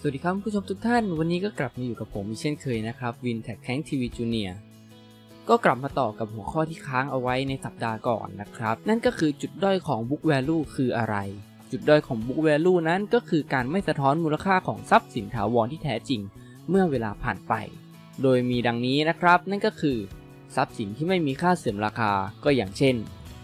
สวัสดีครับผู้ชมทุกท่าน วันนี้ก็กลับมาอยู่กับผมเช่นเคยนะครับวินแท็กแข้งทีวีจูเนียก็กลับมาต่อกับหัวข้อที่ค้างเอาไว้ในสัปดาห์ก่อนนะครับ นั่นก็คือจุดด้อยของ Book Value คืออะไร จุดด้อยของ Book Value นั้นก็คือการไม่สะท้อนมูลค่าของทรัพย์สินถาวรที่แท้จริง เมื่อเวลาผ่านไป โดยมีดังนี้นะครับ นั่นก็คือ ทรัพย์สินที่ไม่มีค่าเสื่อมราคาก็อย่างเช่น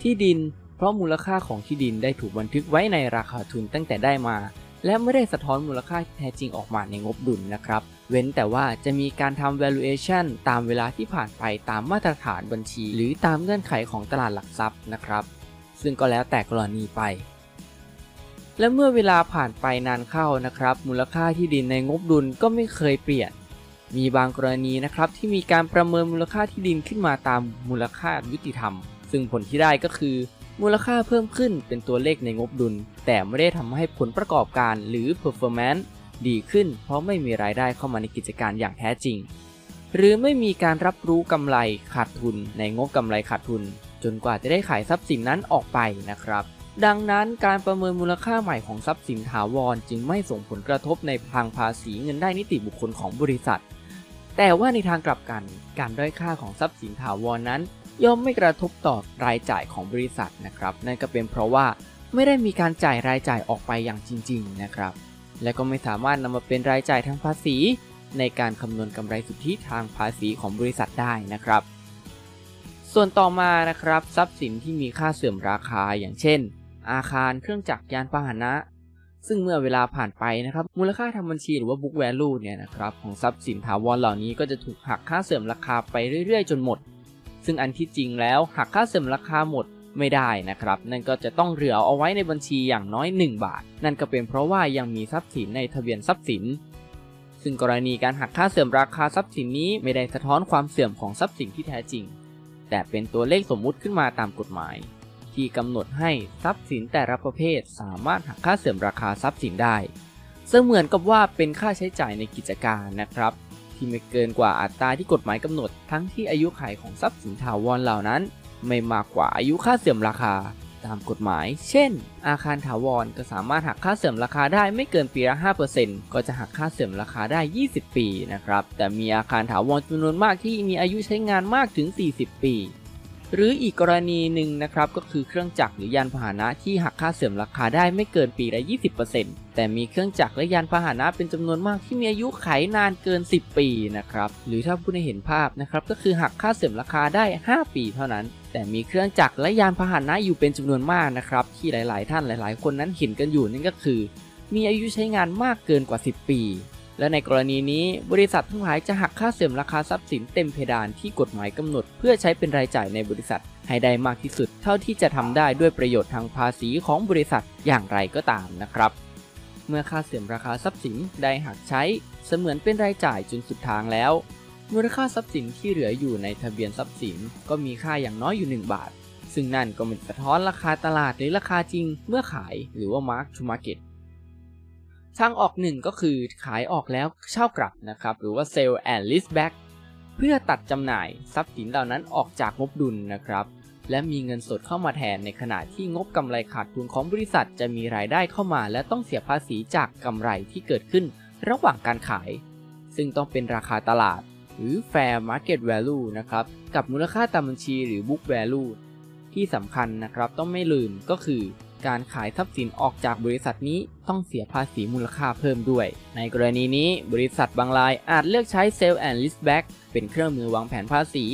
ที่ดิน เพราะมูลค่าของที่ดินได้ถูกบันทึกไว้ในราคาทุนตั้งแต่ได้มา และไม่ได้สะท้อนมูลค่าที่แท้จริงออกมาในงบดุลนะครับ เว้นแต่ว่าจะมีการทำ valuation ตามเวลาที่ผ่านไปตามมาตรฐานบัญชี หรือตามเงื่อนไขของตลาดหลักทรัพย์นะครับ ซึ่งก็แล้วแต่กรณีไป และเมื่อเวลาผ่านไปนานเข้านะครับ มูลค่าที่ดินในงบดุลก็ไม่เคยเปลี่ยนมีบางกรณีนะครับที่มีการประเมินมูลค่าที่ดินขึ้นมาตามมูลค่ายุติธรรม ซึ่งผลที่ได้ก็คือ มูลค่าเพิ่มขึ้นเป็นตัวเลขในงบดุล แต่ไม่ได้ทำให้ผลประกอบการหรือ performance ดีขึ้น เพราะไม่มีรายได้เข้ามาในกิจการอย่างแท้จริง หรือไม่มีการรับรู้กำไรขาดทุนในงบกำไรขาดทุน จนกว่าจะได้ขายทรัพย์สินนั้นออกไปนะครับ ดังนั้นการประเมินมูลค่าใหม่ของทรัพย์สินถาวรจึงไม่ส่งผลกระทบในทางภาษีเงินได้นิติบุคคลของบริษัท แต่ว่าในทางกลับกัน การด้อยค่าของทรัพย์สินถาวรนั้น ย่อมไม่กระทบต่อรายจ่ายของบริษัทนะครับ นั่นก็เป็นเพราะว่าไม่ได้มีการจ่ายรายจ่ายออกไปอย่างจริง ๆ นะครับ และก็ไม่สามารถนำมาเป็นรายจ่ายทางภาษี ในการคำนวณกำไรสุทธิทางภาษีของบริษัทได้นะครับ ส่วนต่อมานะครับ ทรัพย์สินที่มีค่าเสื่อมราคาอย่างเช่น อาคารเครื่องจักรยานพาหนะ ซึ่งเมื่อเวลาผ่านไปนะครับ มูลค่าทางบัญชีหรือว่า book value เนี่ยนะครับของทรัพย์สินถาวรเหล่านี้ก็จะถูกหักค่าเสื่อมราคาไปเรื่อยๆ จนหมด ซึ่งอันที่จริงแล้วหักค่าเสื่อมราคาหมดไม่ได้นะครับ นั่นก็จะต้องเหลือเอาไว้ในบัญชีอย่างน้อย 1 บาท นั่นก็เป็นเพราะว่ายังมีทรัพย์สินในทะเบียนทรัพย์สิน ซึ่งกรณีการหักค่าเสื่อมราคาทรัพย์สินนี้ไม่ได้สะท้อนความเสื่อมของทรัพย์สินที่แท้จริง แต่เป็นตัวเลขสมมุติขึ้นมาตามกฎหมาย ที่กำหนดให้ทรัพย์สินแต่ละประเภท สามารถหักค่าเสื่อมราคาทรัพย์สินได้เหมือนกับว่าเป็นค่าใช้จ่ายในกิจการนะครับ ที่ไม่เกินกว่าอัตราที่กฎหมายกำหนด ทั้งที่อายุขัยของทรัพย์สินถาวรเหล่านั้น ไม่มากกว่าอายุค่าเสื่อมราคา ตามกฎหมาย เช่น อาคารถาวรก็สามารถหักค่าเสื่อมราคาได้ไม่เกินปีละ5%ก็จะหักค่าเสื่อมราคาได้ 20 ปีนะครับ แต่มีอาคารถาวรจำนวนมากที่มีอายุใช้งานมากถึง 40 ปี หรืออีกกรณีหนึ่งนะครับก็คือเครื่องจักรหรือยานพาหนะที่หักค่าเสื่อมราคาได้ไม่เกินปีละ 20%แต่มีเครื่องจักรและยานพาหนะเป็นจำนวนมากที่มีอายุไขนานเกิน 10 ปีนะครับหรือถ้าผู้ได้เห็นภาพนะครับก็คือหักค่าเสื่อมราคาได้ 5 ปีเท่านั้น แต่มีเครื่องจักรและยานพาหนะอยู่เป็นจำนวนมากนะครับที่หลาย ๆ ท่านหลาย ๆ คนนั้นเห็นกันอยู่นั่นก็คือ มีอายุใช้งานมากเกินกว่า 10 ปี และในกรณีนี้บริษัททั้งหลายจะหักค่าเสื่อมราคาทรัพย์สินเต็มเพดานที่กฎหมายกำหนด เพื่อใช้เป็นรายจ่ายในบริษัท ให้ได้มากที่สุด เท่าที่จะทำได้ด้วยประโยชน์ทางภาษีของบริษัทอย่างไรก็ตามนะครับ เมื่อค่าเสื่อมราคาทรัพย์สินได้หักใช้ เสมือนเป็นรายจ่ายจนสุดทางแล้ว มูลค่าทรัพย์สินที่เหลืออยู่ในทะเบียนทรัพย์สิน ก็มีค่าอย่างน้อยอยู่ 1 บาท ซึ่งนั่นก็เป็นสะท้อนราคาตลาดหรือราคาจริง เมื่อขายหรือว่า mark to market ทางออกหนึ่งก็คือขายออกแล้วเช่ากลับนะครับ หรือว่า sell and lease back เพื่อตัดจำหน่ายทรัพย์สินเหล่านั้นออกจากงบดุลนะครับ และมีเงินสดเข้ามาแทนในขณะที่งบกำไรขาดทุนของบริษัทจะมีรายได้เข้ามา และต้องเสียภาษีจากกำไรที่เกิดขึ้นระหว่างการขาย ซึ่งต้องเป็นราคาตลาด หรือ fair market value นะครับกับมูลค่าตามบัญชีหรือ book value ที่สำคัญนะครับต้องไม่ลืมก็คือ การขายทรัพย์สินออกจากบริษัทนี้ต้องเสียภาษีมูลค่าเพิ่มด้วย ในกรณีนี้บริษัทบางรายอาจเลือกใช้ sell and lease back เป็นเครื่องมือวางแผนภาษี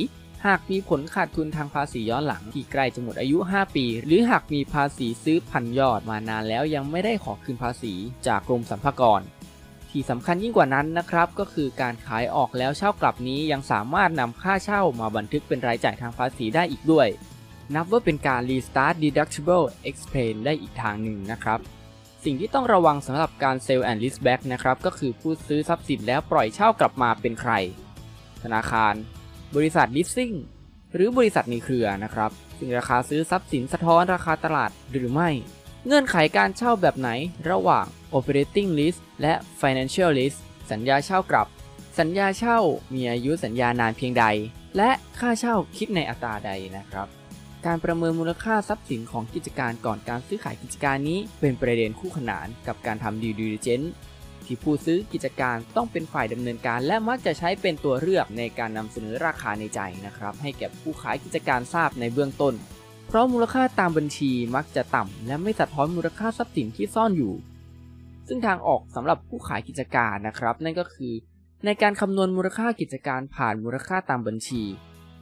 หากมีผลขาดทุนทางภาษีย้อนหลังที่ใกล้จะหมดอายุ 5 ปี หรือหากมีภาษีซื้อพันยอดมานานแล้วยังไม่ได้ขอคืนภาษีจากกรมสรรพากรที่สำคัญยิ่งกว่านั้นนะครับ ก็คือการขายออกแล้วเช่ากลับนี้ยังสามารถนำค่าเช่ามาบันทึกเป็นรายจ่ายทางภาษีได้อีกด้วย นับว่าเป็นการ restart deductible explain ได้อีกทางหนึ่งนะครับ สิ่งที่ต้องระวังสำหรับการ sell and lease back นะครับ ก็คือผู้ซื้อทรัพย์สินแล้วปล่อยเช่ากลับมาเป็นใคร ธนาคาร บริษัท leasing หรือบริษัทในเครือนะครับซึ่งราคาซื้อทรัพย์สินสะท้อนราคาตลาดหรือไม่ เงื่อนไขการเช่าแบบไหนระหว่าง operating lease และ financial lease สัญญาเช่ากลับ สัญญาเช่ามีอายุสัญญานานเพียงใด และค่าเช่าคิดในอัตราใดนะครับ การประเมินมูลค่าทรัพย์สินของกิจการก่อนการซื้อขายกิจการนี้ เป็นประเด็นคู่ขนานกับการทำ due diligence ทที่ผู้ซื้อกิจการต้องเป็นฝ่ายดำเนินการ และมักจะใช้เป็นตัวเลือกในการนำเสนอราคาในใจนะครับ ให้แก่ผู้ขายกิจการทราบในเบื้องต้น เพราะมูลค่าตามบัญชีมักจะต่ำและไม่สะท้อนมูลค่าทรัพย์สินที่ซ่อนอยู่ ซึ่งทางออกสำหรับผู้ขายกิจการนะครับ นั่นก็คือ ในการคำนวณมูลค่ากิจการผ่านมูลค่าตามบัญชี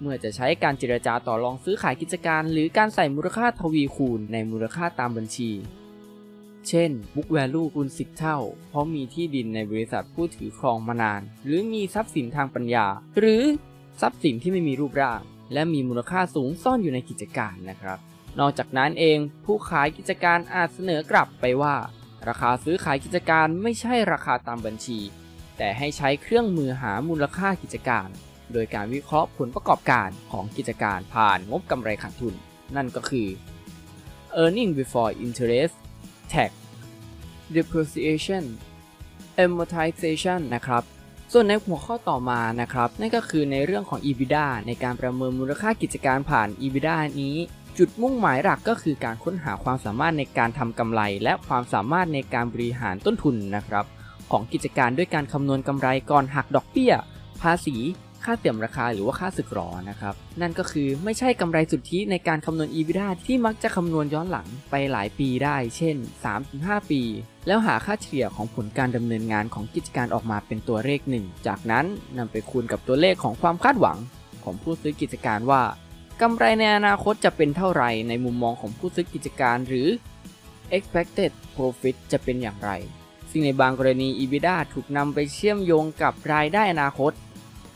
เมื่อจะใช้การเจรจาต่อรองซื้อขายกิจการ หรือการใส่มูลค่าทวีคูณในมูลค่าตามบัญชี เช่น book value คูณ10 เท่า เพราะมีที่ดินในบริษัทผู้ถือครองมานาน หรือมีทรัพย์สินทางปัญญา หรือทรัพย์สินที่ไม่มีรูปร่าง และมีมูลค่าสูงซ่อนอยู่ในกิจการนะครับ นอกจากนั้นเองผู้ขายกิจการอาจเสนอกลับไปว่า ราคาซื้อขายกิจการไม่ใช่ราคาตามบัญชี แต่ให้ใช้เครื่องมือหามูลค่ากิจการ โดยการวิเคราะห์ผลประกอบการของกิจการผ่านงบกำไรขาดทุน นั่นก็คือ earning before interest tax depreciation amortization นะครับ ส่วนในหัวข้อต่อมานะครับ นั่นก็คือในเรื่องของ EBITDA ในการประเมินมูลค่ากิจการผ่าน EBITDA นี้ จุดมุ่งหมายหลักก็คือการค้นหาความสามารถในการทำกำไร และความสามารถในการบริหารต้นทุนนะครับ ของกิจการด้วยการคำนวณกำไรก่อนหักดอกเบี้ย ภาษี ค่าเสื่อมราคาหรือว่าค่าสึกหรอนะครับ นั่นก็คือไม่ใช่กำไรสุทธิในการคำนวณ EBITDA ที่มักจะคำนวณย้อนหลังไปหลายปีได้ เช่น 3-5 ปี แล้วหาค่าเฉลี่ยของผลการดำเนินงานของกิจการออกมาเป็นตัวเลขหนึ่ง จากนั้นนำไปคูณกับตัวเลขของความคาดหวัง ของผู้ซื้อกิจการว่ากำไรในอนาคตจะเป็นเท่าไหร่ในมุมมองของผู้ซื้อกิจการหรือ expected profit จะเป็นอย่างไร ซึ่งในบางกรณี EBITDA ถูกนำไปเชื่อมโยงกับรายได้อนาคต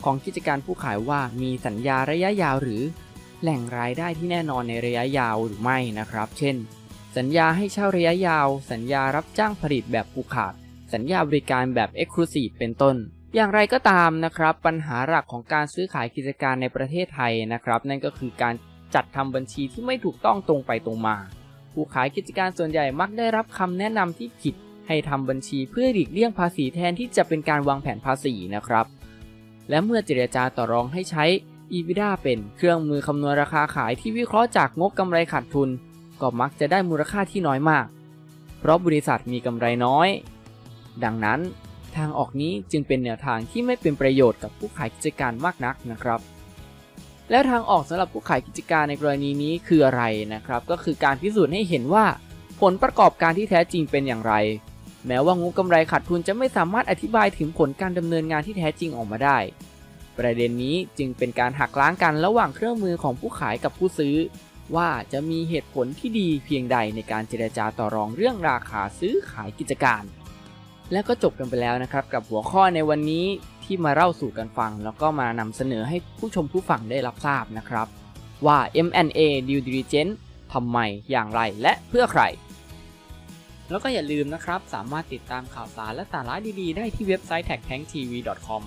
ของกิจการผู้ขายว่ามีสัญญาระยะยาวหรือ แหล่งรายได้ที่แน่นอนในระยะยาวหรือไม่นะครับ เช่น สัญญาให้เช่าระยะยาว สัญญารับจ้างผลิตแบบผูกขาด สัญญาบริการแบบ Exclusive เป็นต้น อย่างไรก็ตามนะครับ ปัญหาหลักของการซื้อขายกิจการในประเทศไทยนะครับ นั่นก็คือการจัดทำบัญชีที่ไม่ถูกต้องตรงไปตรงมา ผู้ขายกิจการส่วนใหญ่มักได้รับคำแนะนำที่ผิดให้ทำบัญชีเพื่อหลีกเลี่ยงภาษีแทนที่จะเป็นการวางแผนภาษีนะครับ และเมื่อเจรจาต่อรองให้ใช้ EBITDA เป็นเครื่องมือคำนวณราคาขายที่วิเคราะห์จากงบกำไรขาดทุน ก็มักจะได้มูลค่าที่น้อยมาก เพราะบริษัทมีกำไรน้อย ดังนั้นทางออกนี้จึงเป็นแนวทางที่ไม่เป็นประโยชน์กับผู้ขายกิจการมากนักนะครับ แล้วทางออกสำหรับผู้ขายกิจการในกรณีนี้คืออะไรนะครับ ก็คือการพิสูจน์ให้เห็นว่า ผลประกอบการที่แท้จริงเป็นอย่างไร แม้ว่างบกำไรขาดทุนจะไม่สามารถอธิบายถึงผลการดำเนินงานที่แท้จริงออกมาได้ ประเด็นนี้จึงเป็นการหักล้างกันระหว่างเครื่องมือของผู้ขายกับผู้ซื้อ ว่าจะมีเหตุผลที่ดีเพียงใดในการเจรจาต่อรองเรื่องราคาซื้อขายกิจการ และก็จบกันไปแล้วนะครับกับหัวข้อในวันนี้ที่มาเล่าสู่กันฟัง แล้วก็มานำเสนอให้ผู้ชมผู้ฟังได้รับทราบนะครับ ว่า M&A due diligence ทำไมอย่างไรและเพื่อใคร แล้วก็อย่าลืมนะครับ สามารถติดตามข่าวสารและสาระดีๆ ได้ที่เว็บไซต์ tagtanktv.com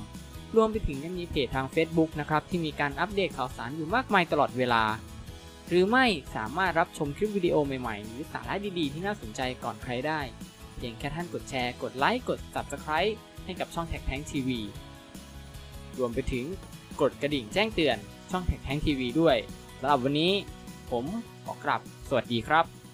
รวมไปถึงยังมีเพจทาง Facebook นะครับ ที่มีการอัปเดตข่าวสารอยู่มากมายตลอดเวลา หรือไม่สามารถรับชมคลิปวิดีโอใหม่ๆ หรือสาระดีๆ ที่น่าสนใจก่อนใครได้ เพียงแค่ท่านกดแชร์ กดไลค์ กด Subscribe ให้กับช่อง Tag Tank TV รวมไปถึงกดกระดิ่งแจ้งเตือนช่อง Tag Tank TV ด้วยสำหรับวันนี้ ผมขอกลับ สวัสดีครับ